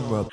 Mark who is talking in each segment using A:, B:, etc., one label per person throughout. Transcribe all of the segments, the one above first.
A: genre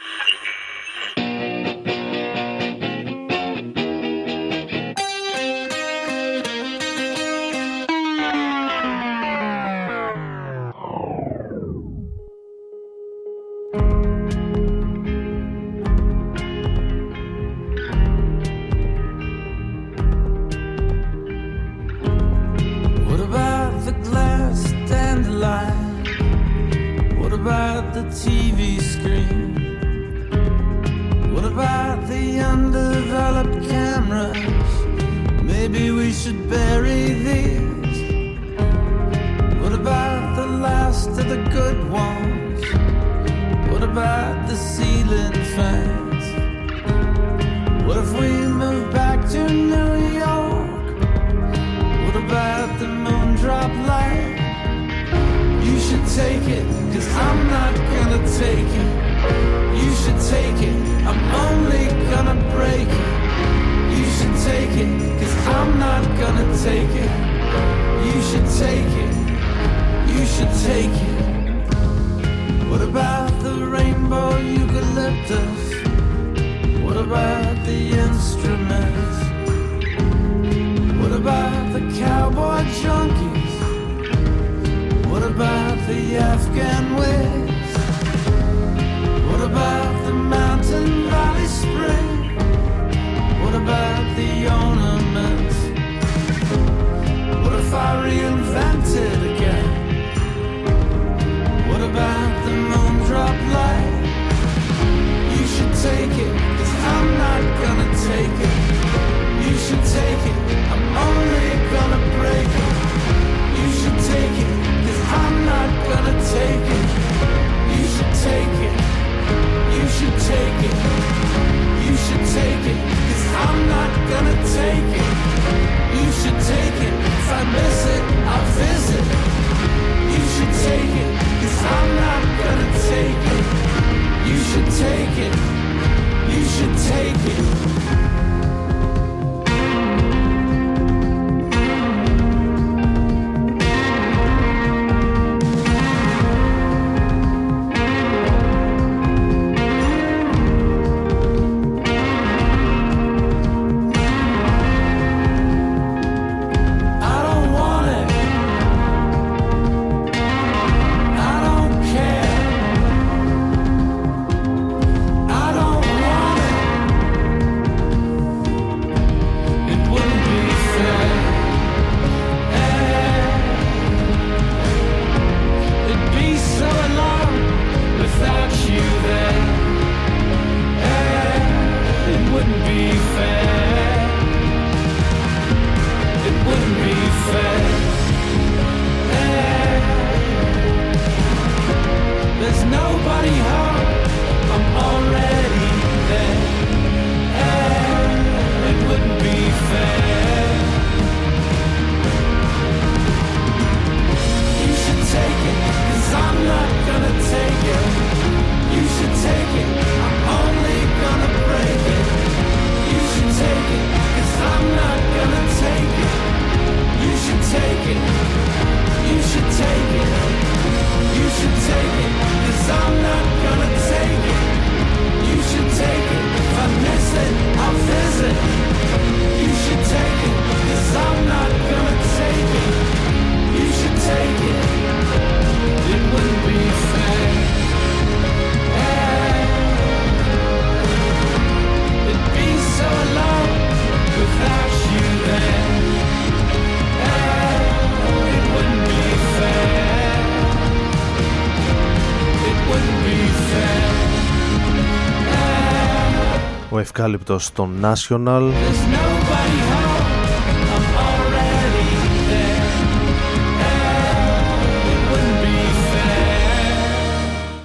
B: ευκάλυπτος στο National.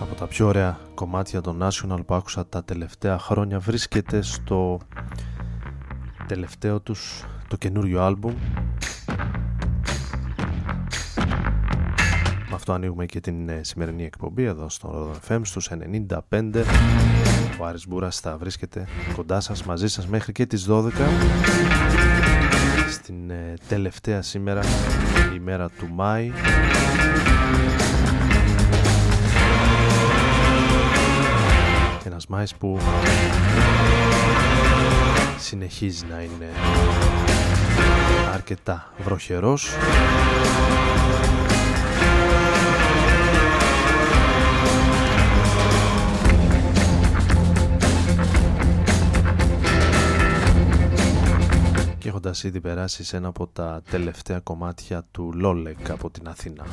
B: Από τα πιο ωραία κομμάτια των National που άκουσα τα τελευταία χρόνια βρίσκεται στο τελευταίο τους το καινούριο άλμπουμ αυτό ανοίγουμε και την ε, σημερινή εκπομπή εδώ στο FM στους 95 ο Άρης Μπούρας θα βρίσκεται κοντά σας, μαζί σας μέχρι και τις 12 στην ε, τελευταία σήμερα ημέρα του Μάη. Ένας Μάης που συνεχίζει να είναι αρκετά βροχερός έχοντας ήδη περάσει σε ένα από τα τελευταία κομμάτια του Λόλεκ από την Αθήνα.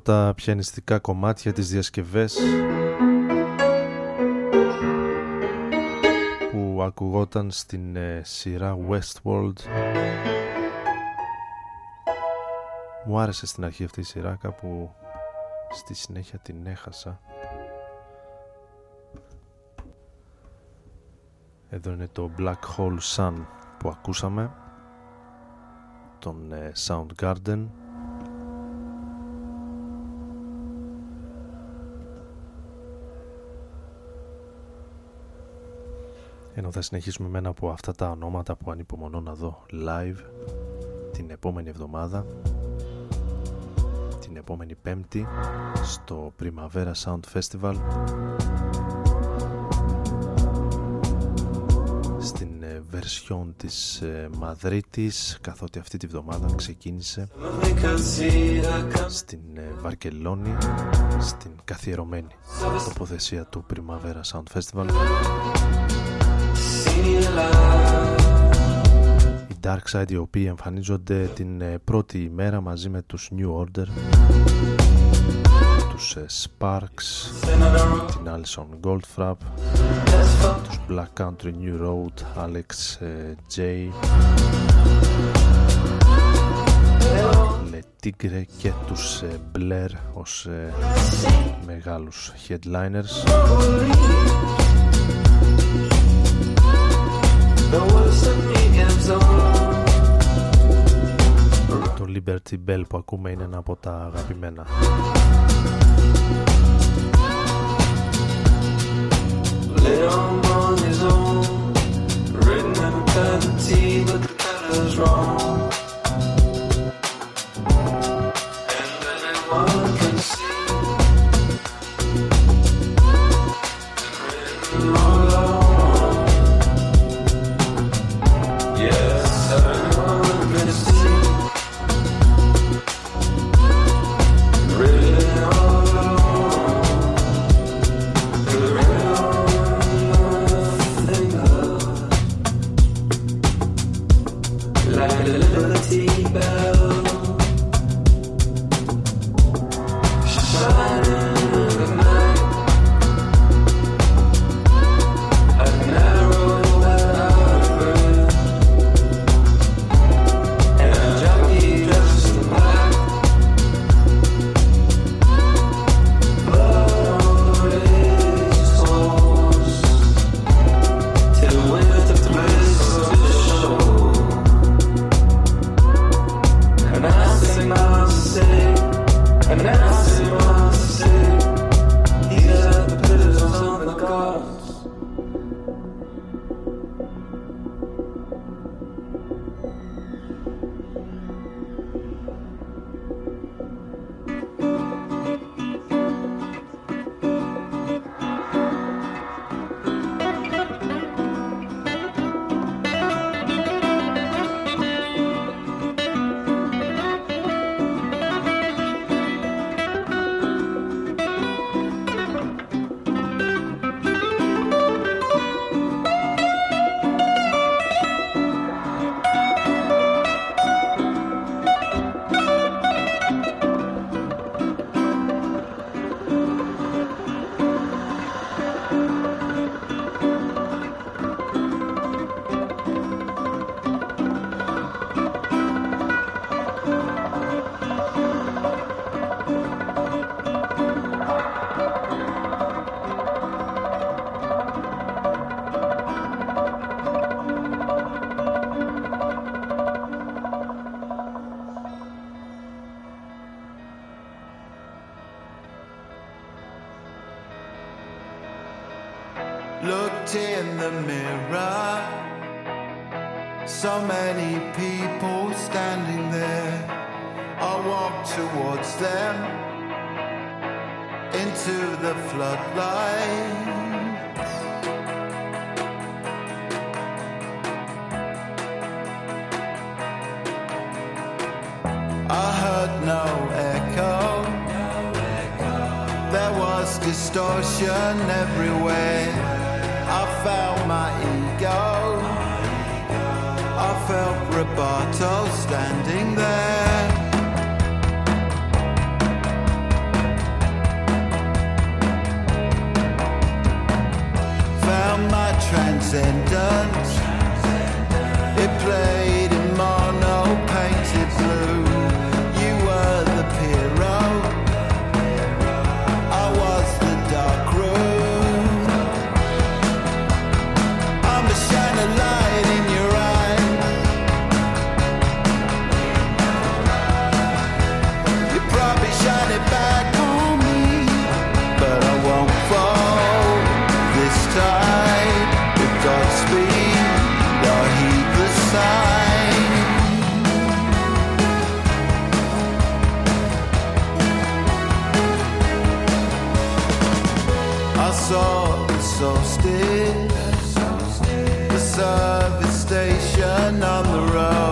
B: Τα πιανιστικά κομμάτια της διασκευές που ακουγόταν στην ε, σειρά Westworld. Μου άρεσε στην αρχή αυτή η σειρά κάπου στη συνέχεια την έχασα. Εδώ είναι το Black Hole Sun που ακούσαμε τον ε, Soundgarden ενώ θα συνεχίσουμε με ένα από αυτά τα ονόματα που ανυπομονώ να δω live την επόμενη εβδομάδα. Την επόμενη πέμπτη στο Primavera Sound Festival. Στην ε, βερσιόν της ε, Μαδρίτης καθότι αυτή τη βδομάδα ξεκίνησε. Στην ε, Βαρκελόνη στην καθιερωμένη τοποθεσία του Primavera Sound Festival οι Dark Side οι οποίοι εμφανίζονται την ε, πρώτη ημέρα μαζί με τους New Order τους ε, Sparks την Alison Goldfrapp τους Black Country New Road Alex ε, J Le Tigre και τους Blair ως μεγάλους headliners το Liberty Bell που ακούμε είναι ένα από τα αγαπημένα. wrong
C: road.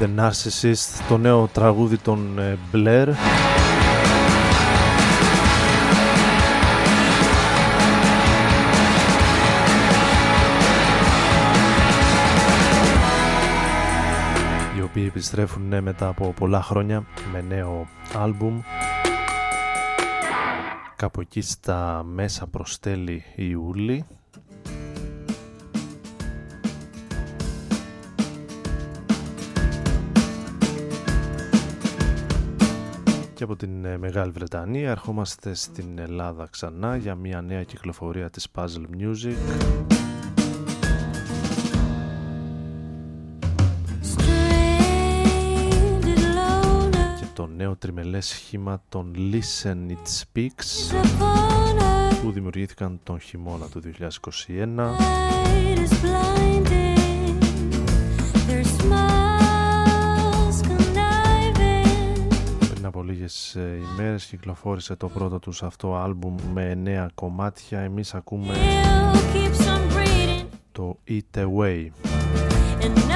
C: The
B: Narcissist, το νέο τραγούδι των ε, Blair. Οι οποίοι επιστρέφουν ναι, μετά από πολλά χρόνια με νέο άλμπουμ. Κάπου στα μέσα προς τέλη Ιούλη και από την ε, Μεγάλη Βρετανία. Ερχόμαστε στην Ελλάδα ξανά για μια νέα κυκλοφορία της Puzzle Music. Και το νέο τριμελές σχήμα των Listen It Speaks που δημιουργήθηκαν τον χειμώνα του 2021 από λίγες ε, ημέρες κυκλοφόρησε το πρώτο τους αυτό άλμπουμ με νέα κομμάτια. Εμείς ακούμε το Eat Away.
D: And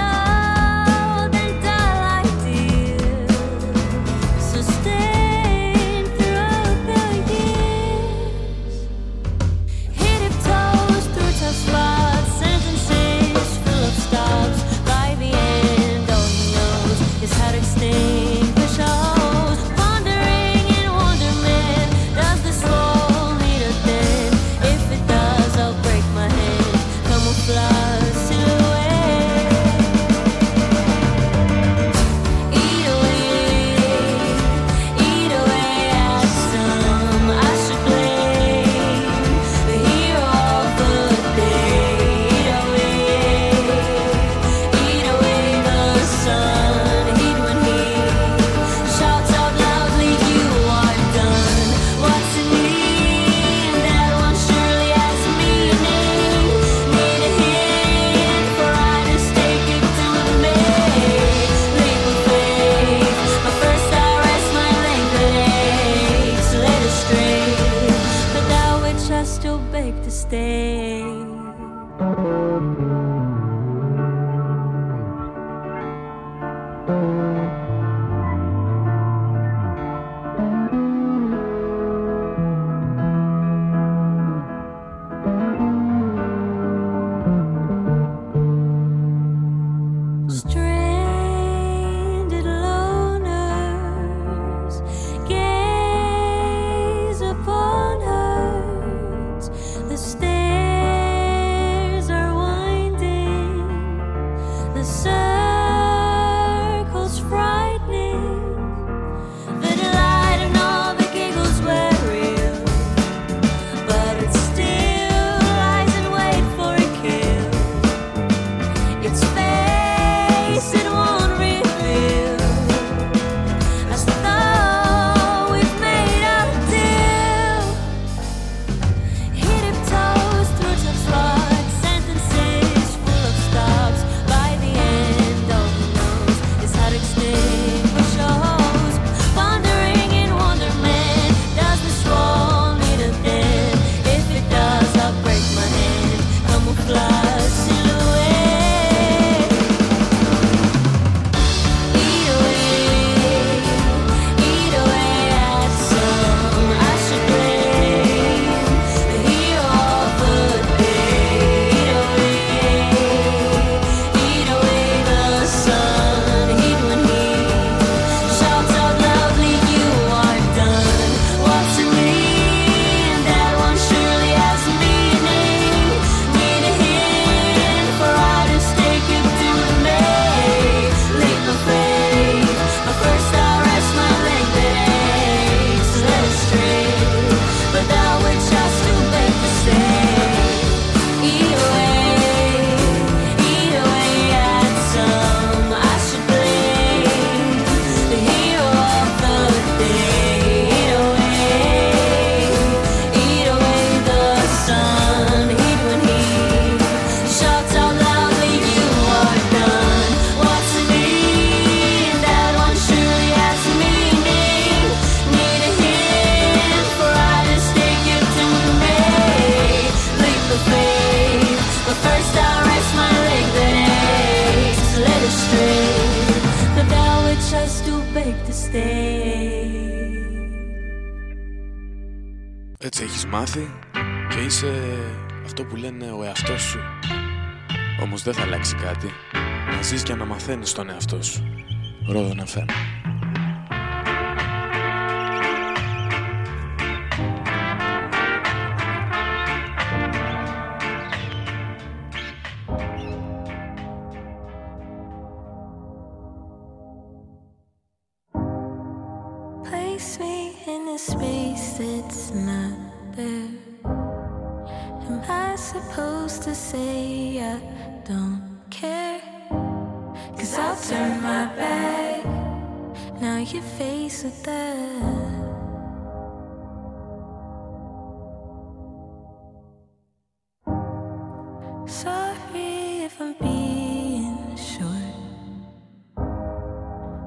D: Sorry if I'm being short.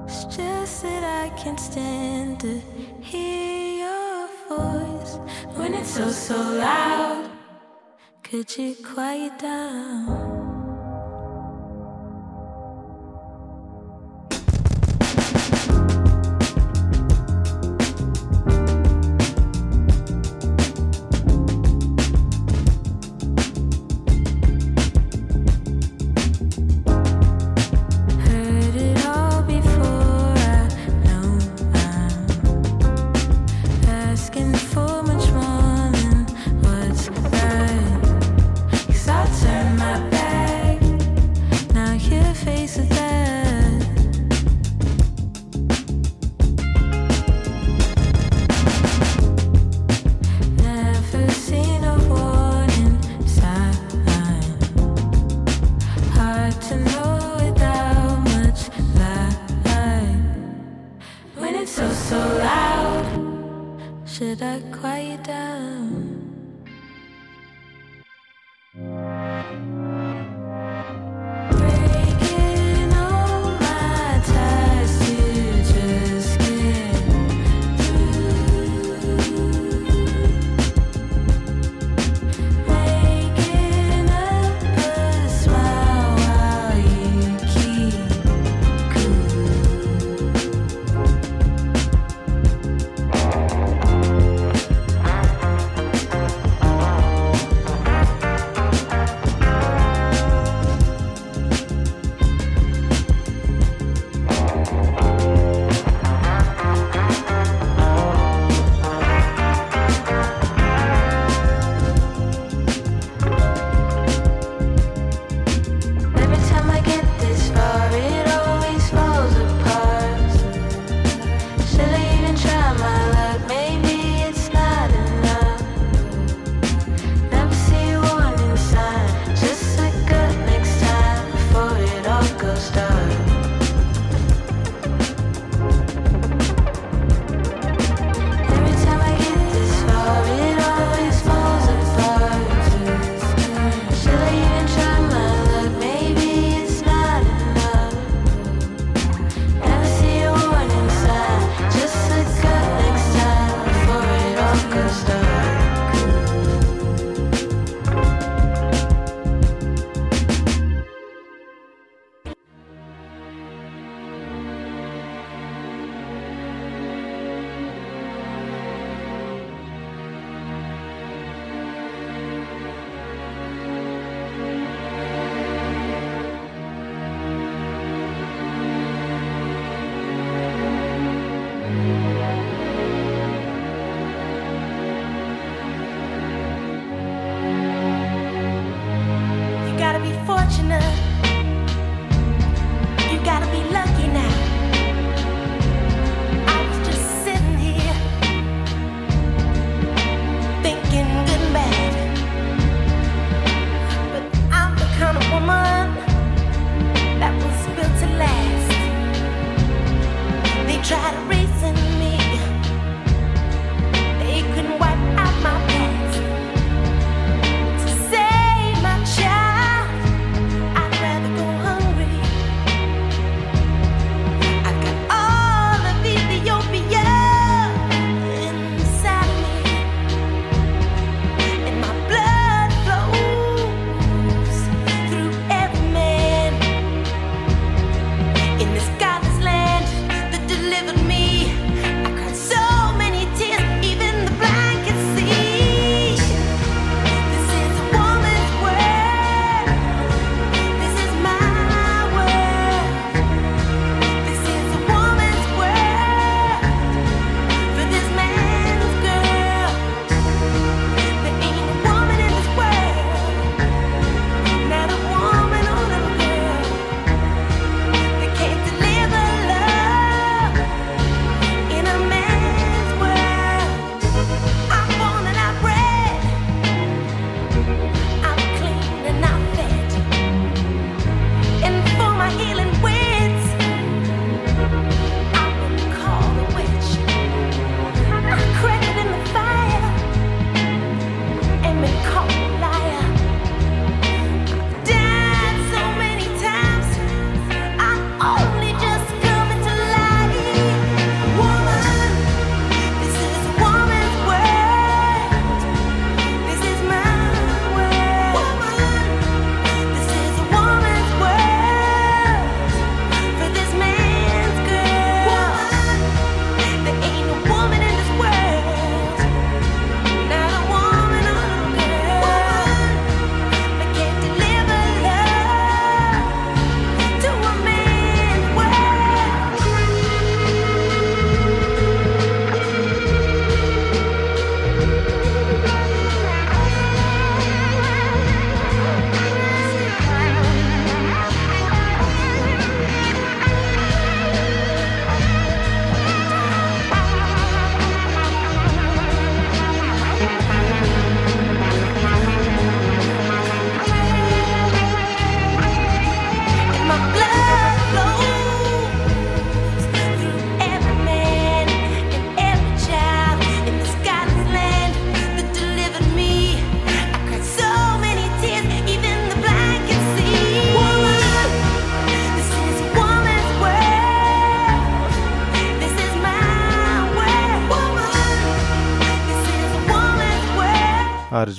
D: It's just that I can't stand to hear your voice when it's so, so loud. Could you quiet down?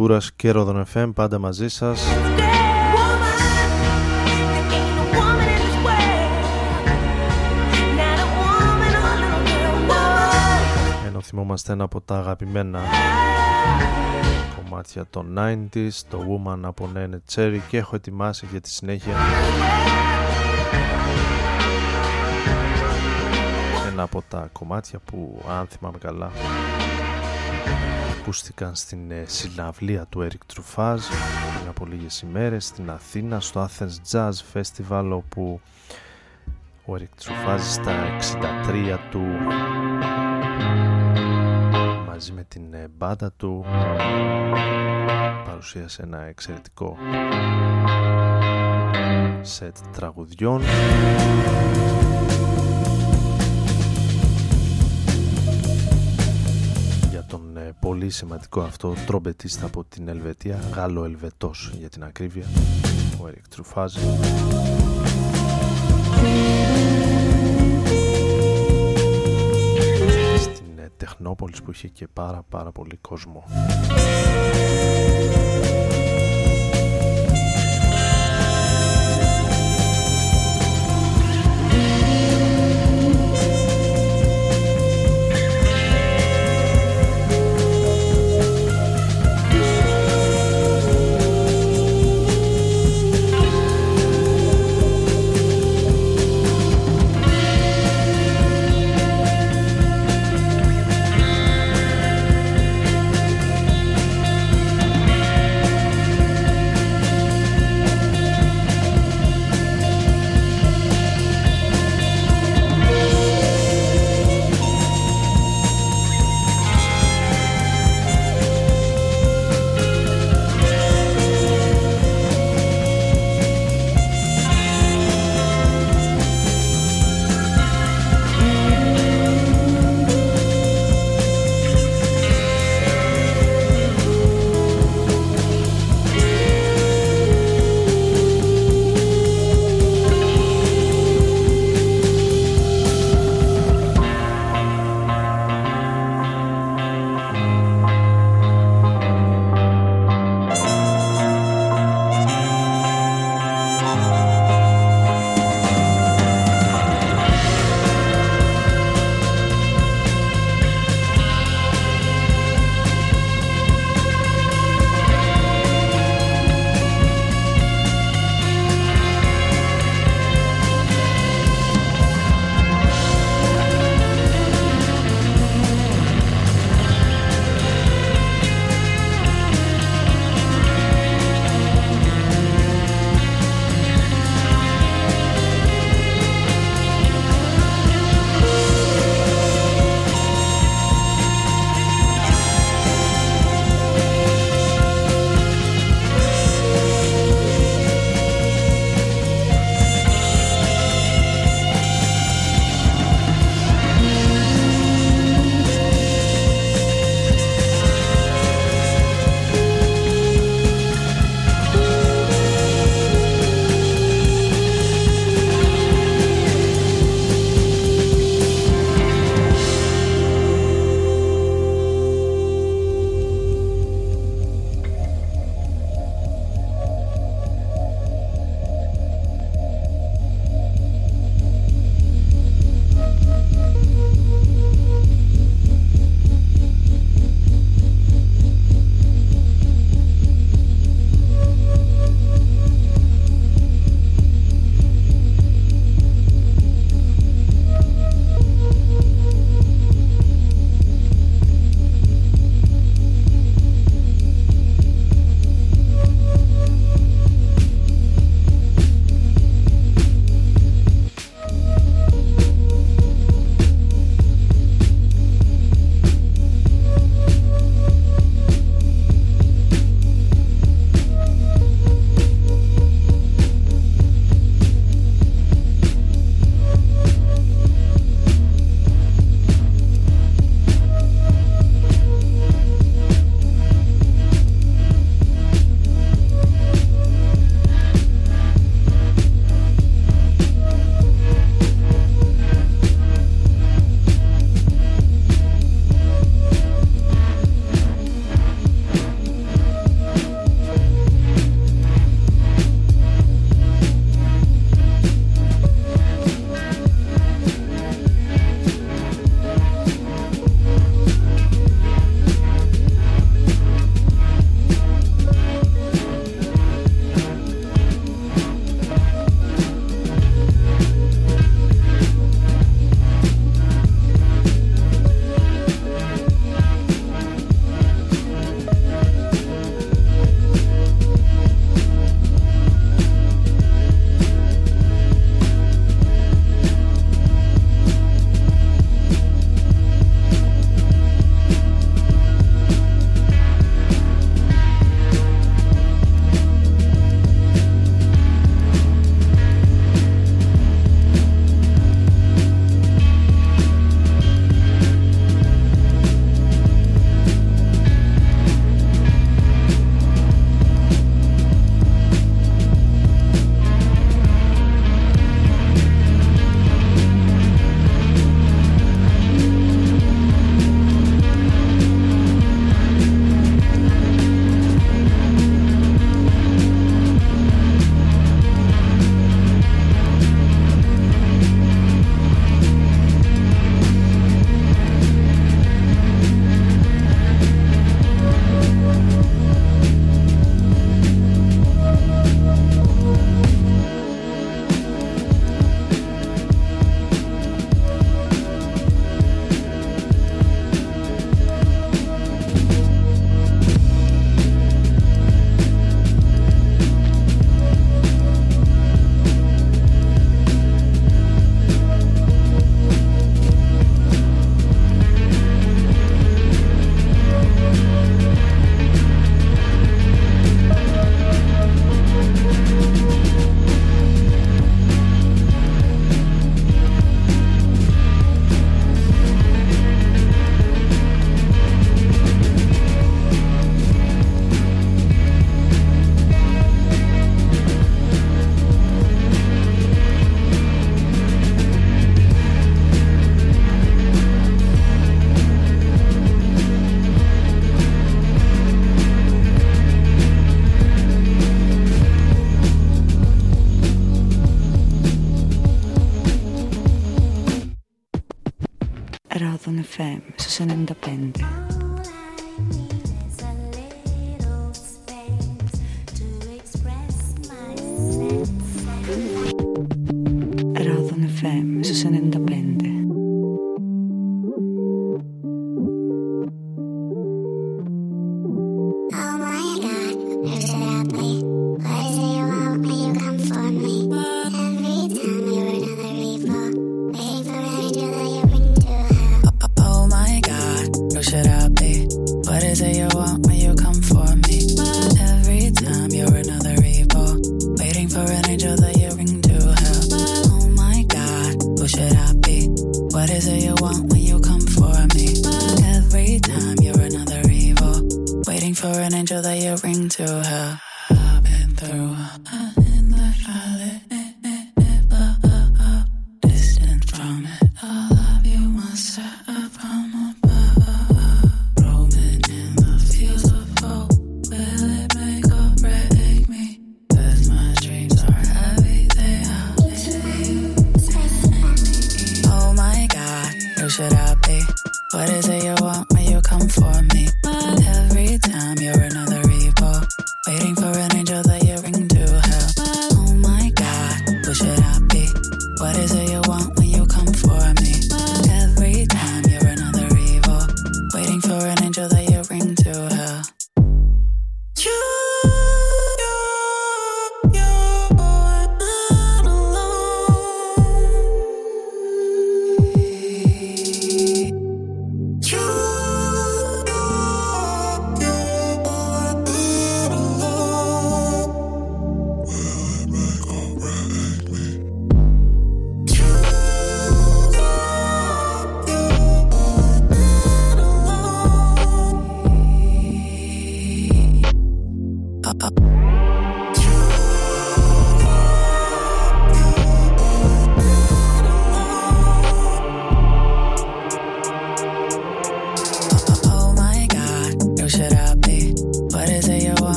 B: Μπούρας και Ρόδον FM πάντα μαζί σας. Ενώ θυμόμαστε ένα από τα αγαπημένα κομμάτια των 90s το Woman από Nene Cherry και έχω ετοιμάσει για τη συνέχεια ένα από τα κομμάτια που αν θυμάμαι καλά ακούστηκαν στην ε, συναυλία του Eric Truffaz πριν από λίγες ημέρες στην Αθήνα στο Athens Jazz Festival όπου ο Eric Truffaz στα 63 του μαζί με την ε, μπάντα του παρουσίασε ένα εξαιρετικό σετ τραγουδιών πολύ σημαντικό αυτό τρομπετίστα από την Ελβετία Γάλλο Ελβετός για την ακρίβεια ο Έρικ Τρουφάζ στην ε, Τεχνόπολης που είχε και πάρα πάρα πολύ κόσμο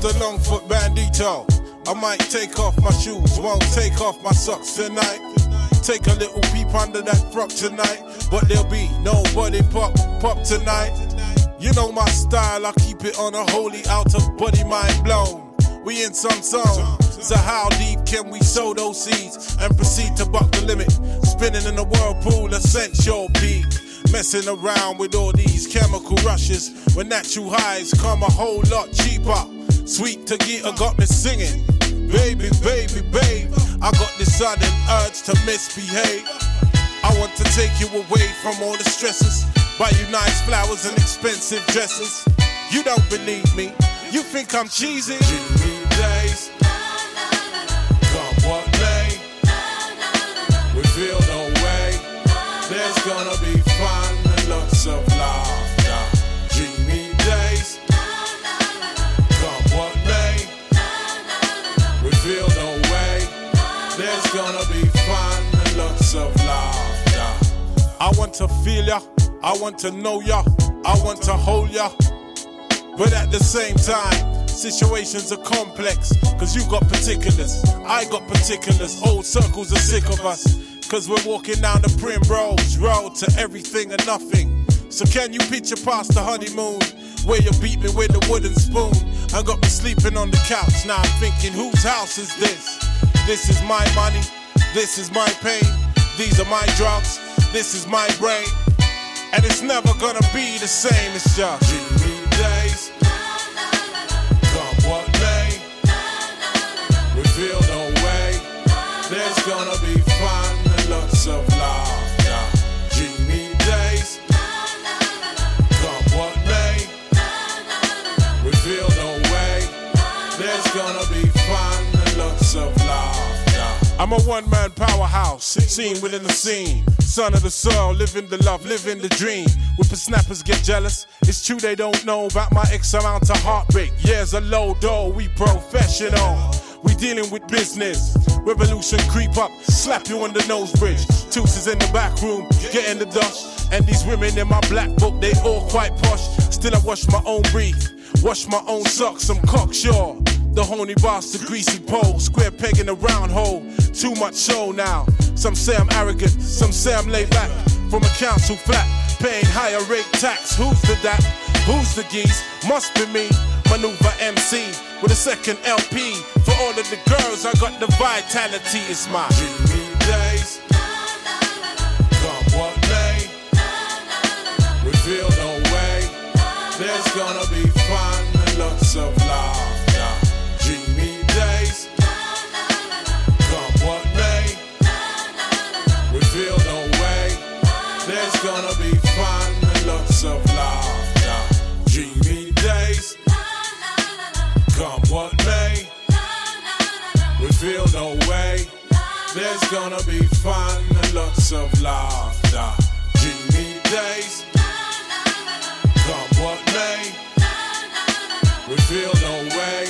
E: the
F: Longfoot Bandito. I might take off my shoes, won't take off my socks tonight. Take a little peep under that frock tonight, but there'll be nobody pop pop tonight. You know my style, I keep it on a holy out of body mind blown. We in some zone. So how deep can we sow those seeds and proceed to buck the limit? Spinning in the whirlpool, essential peak. Messing around with all these chemical rushes when natural highs come a whole lot cheaper. Sweet to get, a got me singing. Baby, baby, babe, I got this sudden urge to misbehave. I want to take you away from all the stresses, buy you nice flowers and expensive dresses. You don't believe me, you think I'm cheesy. Want to feel ya. I want to know ya. I want to hold ya. But at the same time, situations are complex. Cause you got particulars, I got particulars. Old circles are sick of us. Cause we're walking down the Primrose Road to everything and nothing. So can you picture past the honeymoon? Where you beat me with a wooden spoon and got me sleeping on the couch. Now I'm thinking, whose house is this? This is my money, this is my pain, these are my drugs, this is my brain. And it's never gonna be the same, it's just I'm a one man powerhouse, seen within the scene. Son of the soil, living the love, living the dream. Whippersnappers get jealous. It's true they don't know about my X amount of heartbreak. Years a low though, we professional. We dealing with business. Revolution creep up, slap you on the nose bridge. Toots in the back room, getting the dust. And these women in my black book, they all quite posh. Still I wash my own breath, wash my own socks, I'm cocksure. The honey boss, the greasy pole, square peg in a round hole. Too much show now. Some say I'm arrogant, some say I'm laid back. From a council flat, paying higher rate tax. Who's the that? Who's the geese? Must be me. Maneuver MC with a second LP. For all of the girls, I got the vitality. It's my dreamy days. Come what may, we feel no way. There's gonna There's gonna be fun and lots of laughter. Dreamy days. Come what may, we feel no way.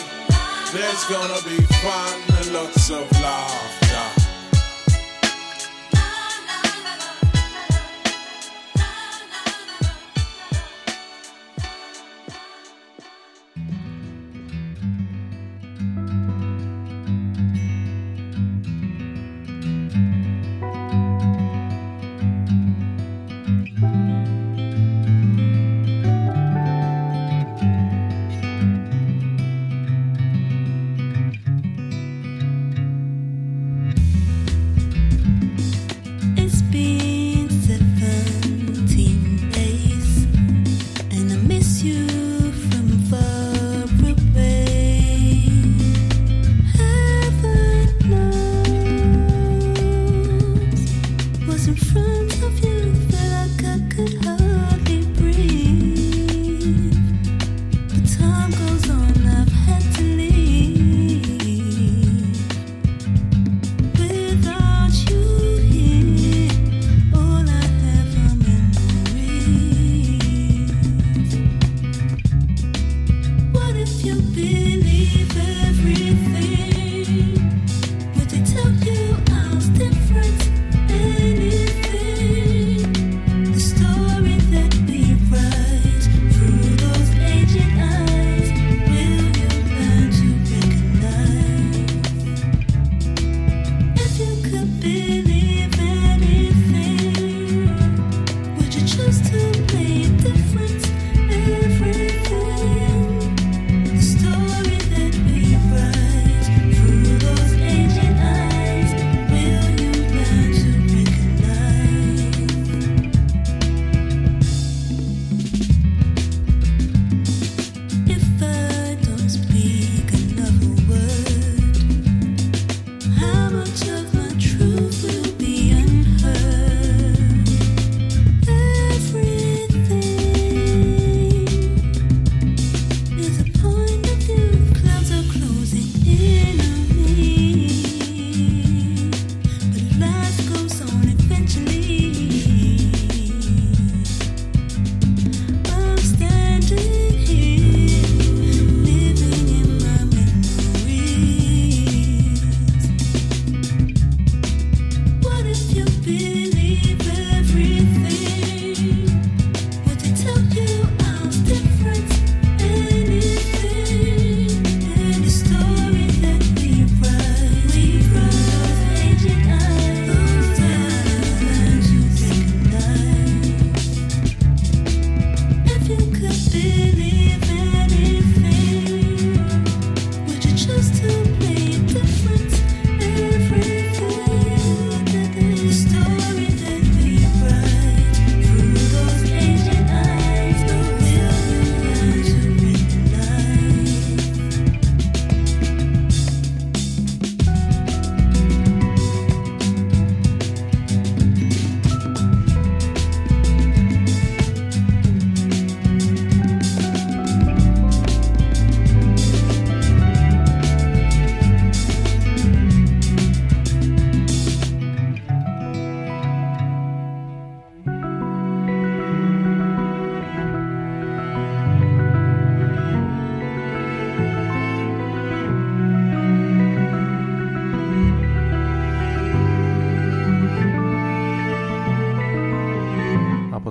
F: There's gonna be fun and lots of laughter.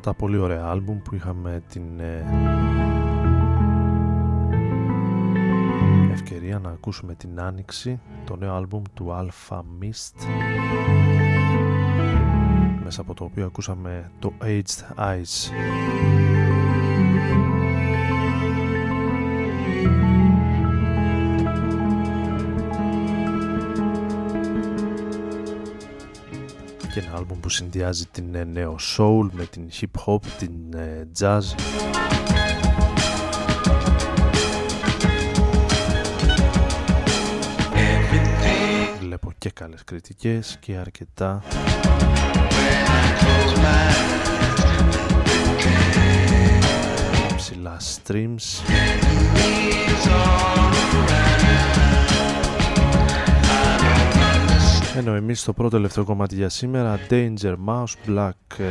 B: Τα πολύ ωραία άλμπουμ που είχαμε την ε, ευκαιρία να ακούσουμε την Άνοιξη το νέο άλμπουμ του Alpha Mist μέσα από το οποίο ακούσαμε το Aged Eyes ένα άλμπουμ που συνδυάζει την ε, νέο soul με την hip hop, την ε, jazz. Βλέπω και καλές κριτικές και αρκετά. Ψηλά streams Ενώ εμείς στο πρώτο τελευταίο κομμάτι για σήμερα Danger Mouse Black ε,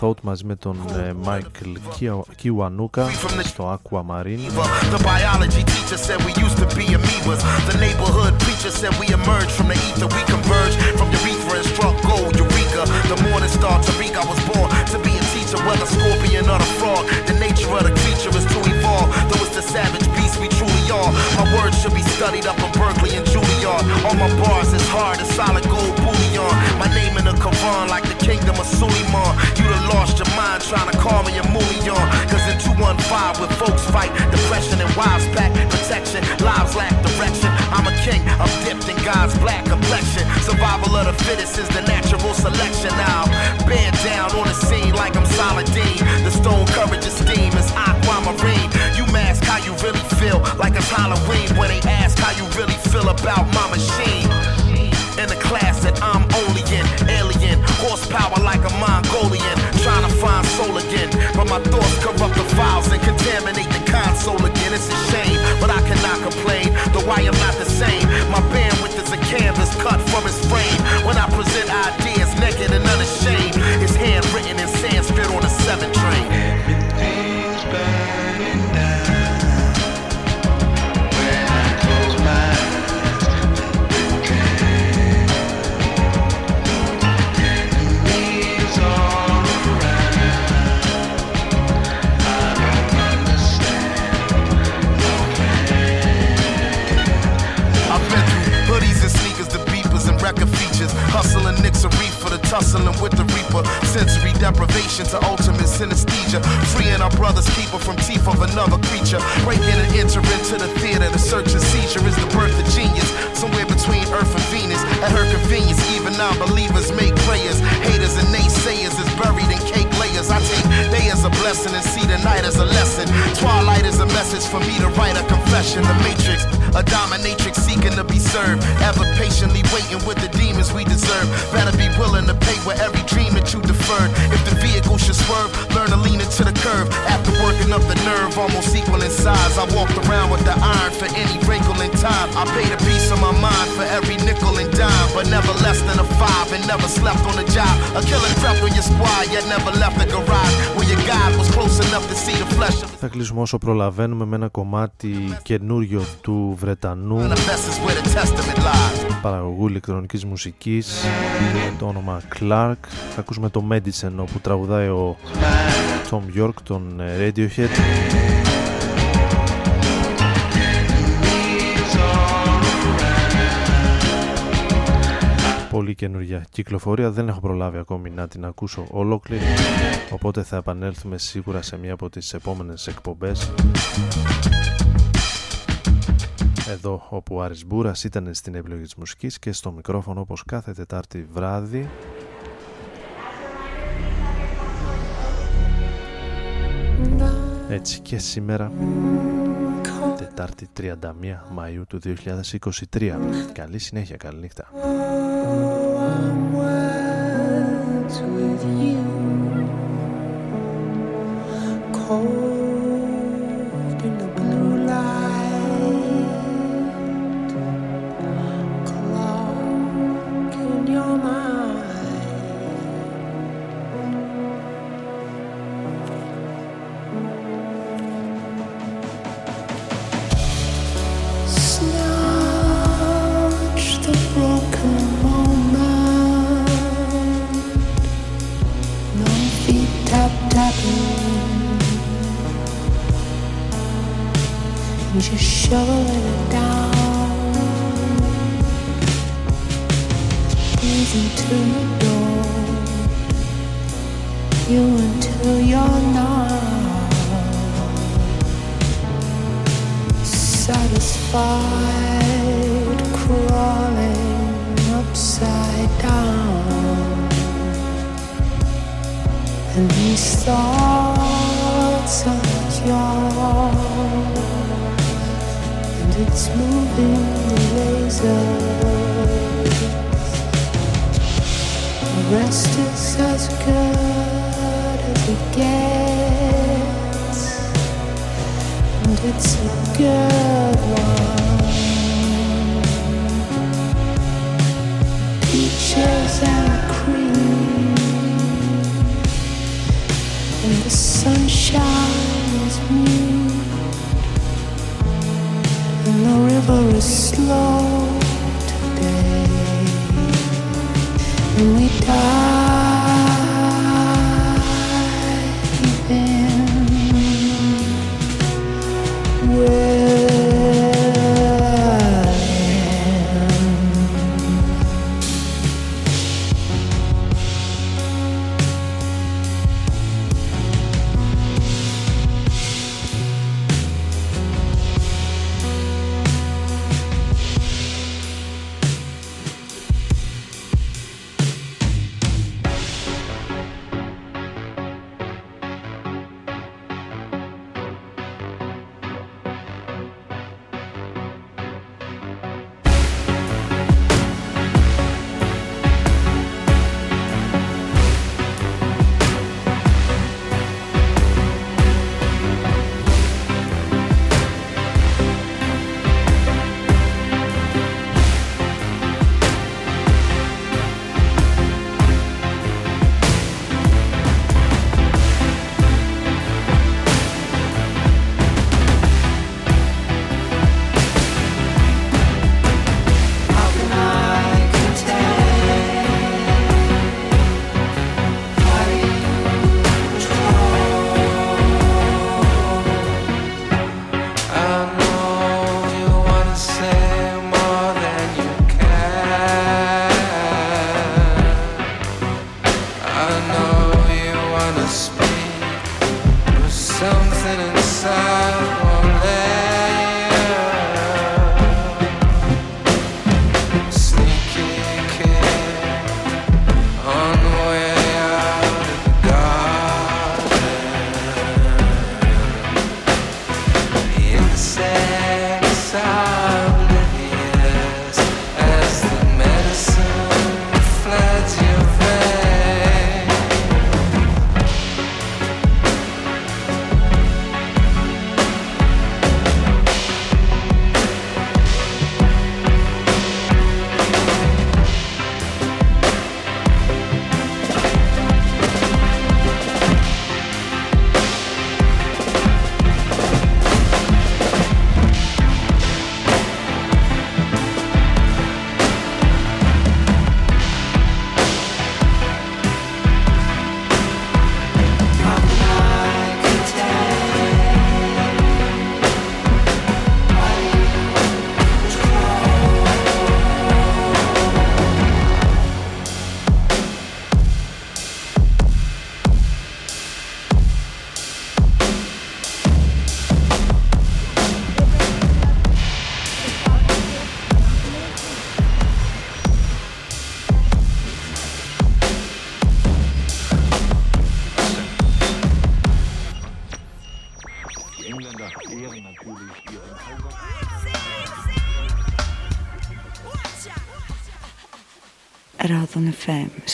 B: Thought μαζί με τον ε, Michael Kiwa- Kiwanuka στο Aquamarine
G: The biology teacher said we used to be amoebas. The neighborhood preacher said we emerged from the ether. We converged from urethra and struck gold, eureka. The morning star Tariq, I was born to be a teacher, whether scorpion or the frog. The nature of the creature is to evolve. Though it's the savage beast we truly are. My words should be studied up in Berkeley and Juilliard. All my bars is hard as solid gold bullion. My name in the Quran like the kingdom of Suleiman. You done lost your mind trying to call me a mullion. Cause in 215 with folks fight depression and wives pack protection. Lives lack direction. I'm a king, I'm dipped in God's black complexion. Survival of the fittest is the natural selection. Now, bear down on the scene like I'm Saladin. Like it's Halloween when they ask how you really feel about my machine. In the class that I'm only in, alien, horsepower like a Mongolian, trying to find soul again. But my thoughts corrupt the files and contaminate the console again. It's a shame, but I cannot complain. Though I am not the same. My bandwidth is a canvas cut from his frame. Tussling with the reaper. Sensory deprivation to ultimate synesthesia. Freeing our brother's keeper from teeth of another creature. Breaking and entering to the theater, the search and seizure is the birth of genius. Somewhere between Earth and Venus. At her convenience, even non believers make prayers. Haters and naysayers is buried in cake layers. I take day as a blessing and see the night as a lesson. Twilight is a message for me to write a confession. The matrix, a dominatrix seeking to be served. Ever patiently waiting with the demons we deserve. Better be willing to pay with every dream that you deferred. If the vehicle should swerve, learn to lean into the curve. After working up the nerve, almost equal in size. I walked around with the iron for any wrinkle in time. I paid a piece of my mind for every nickel and dime, but never less than a five and never slept on the job. A killer crept on your squad, yet never left the garage where your God was close enough to see the flesh of
B: Θα κλείσουμε όσο προλαβαίνουμε με ένα κομμάτι καινούριο του Βρετανού.
G: Manifests where the testament lies.
B: παραγωγού ηλεκτρονικής μουσικής. Το όνομα Clark. Θα ακούσουμε το Medicine όπου τραγουδάει ο Tom York τον ε, Radiohead. Πολύ καινούργια κυκλοφορία. Δεν έχω προλάβει ακόμη να την ακούσω ολόκληρη. Οπότε θα επανέλθουμε σίγουρα σε μία από τις επόμενες εκπομπές εδώ όπου ο Άρης Μπούρας ήταν στην επιλογή της μουσικής και στο μικρόφωνο όπως κάθε Τετάρτη βράδυ. Έτσι και σήμερα Τετάρτη 31 Μαΐου του 2023 Καλή συνέχεια, καλή νύχτα.
E: Words down. You until you're not satisfied, crawling upside down. And these thoughts aren't yours, it's moving the lasers. The rest is as good as it gets, and it's a good one. Peaches and cream and the sunshine for a slow day, and we
H: die.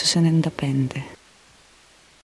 H: se ne indapende.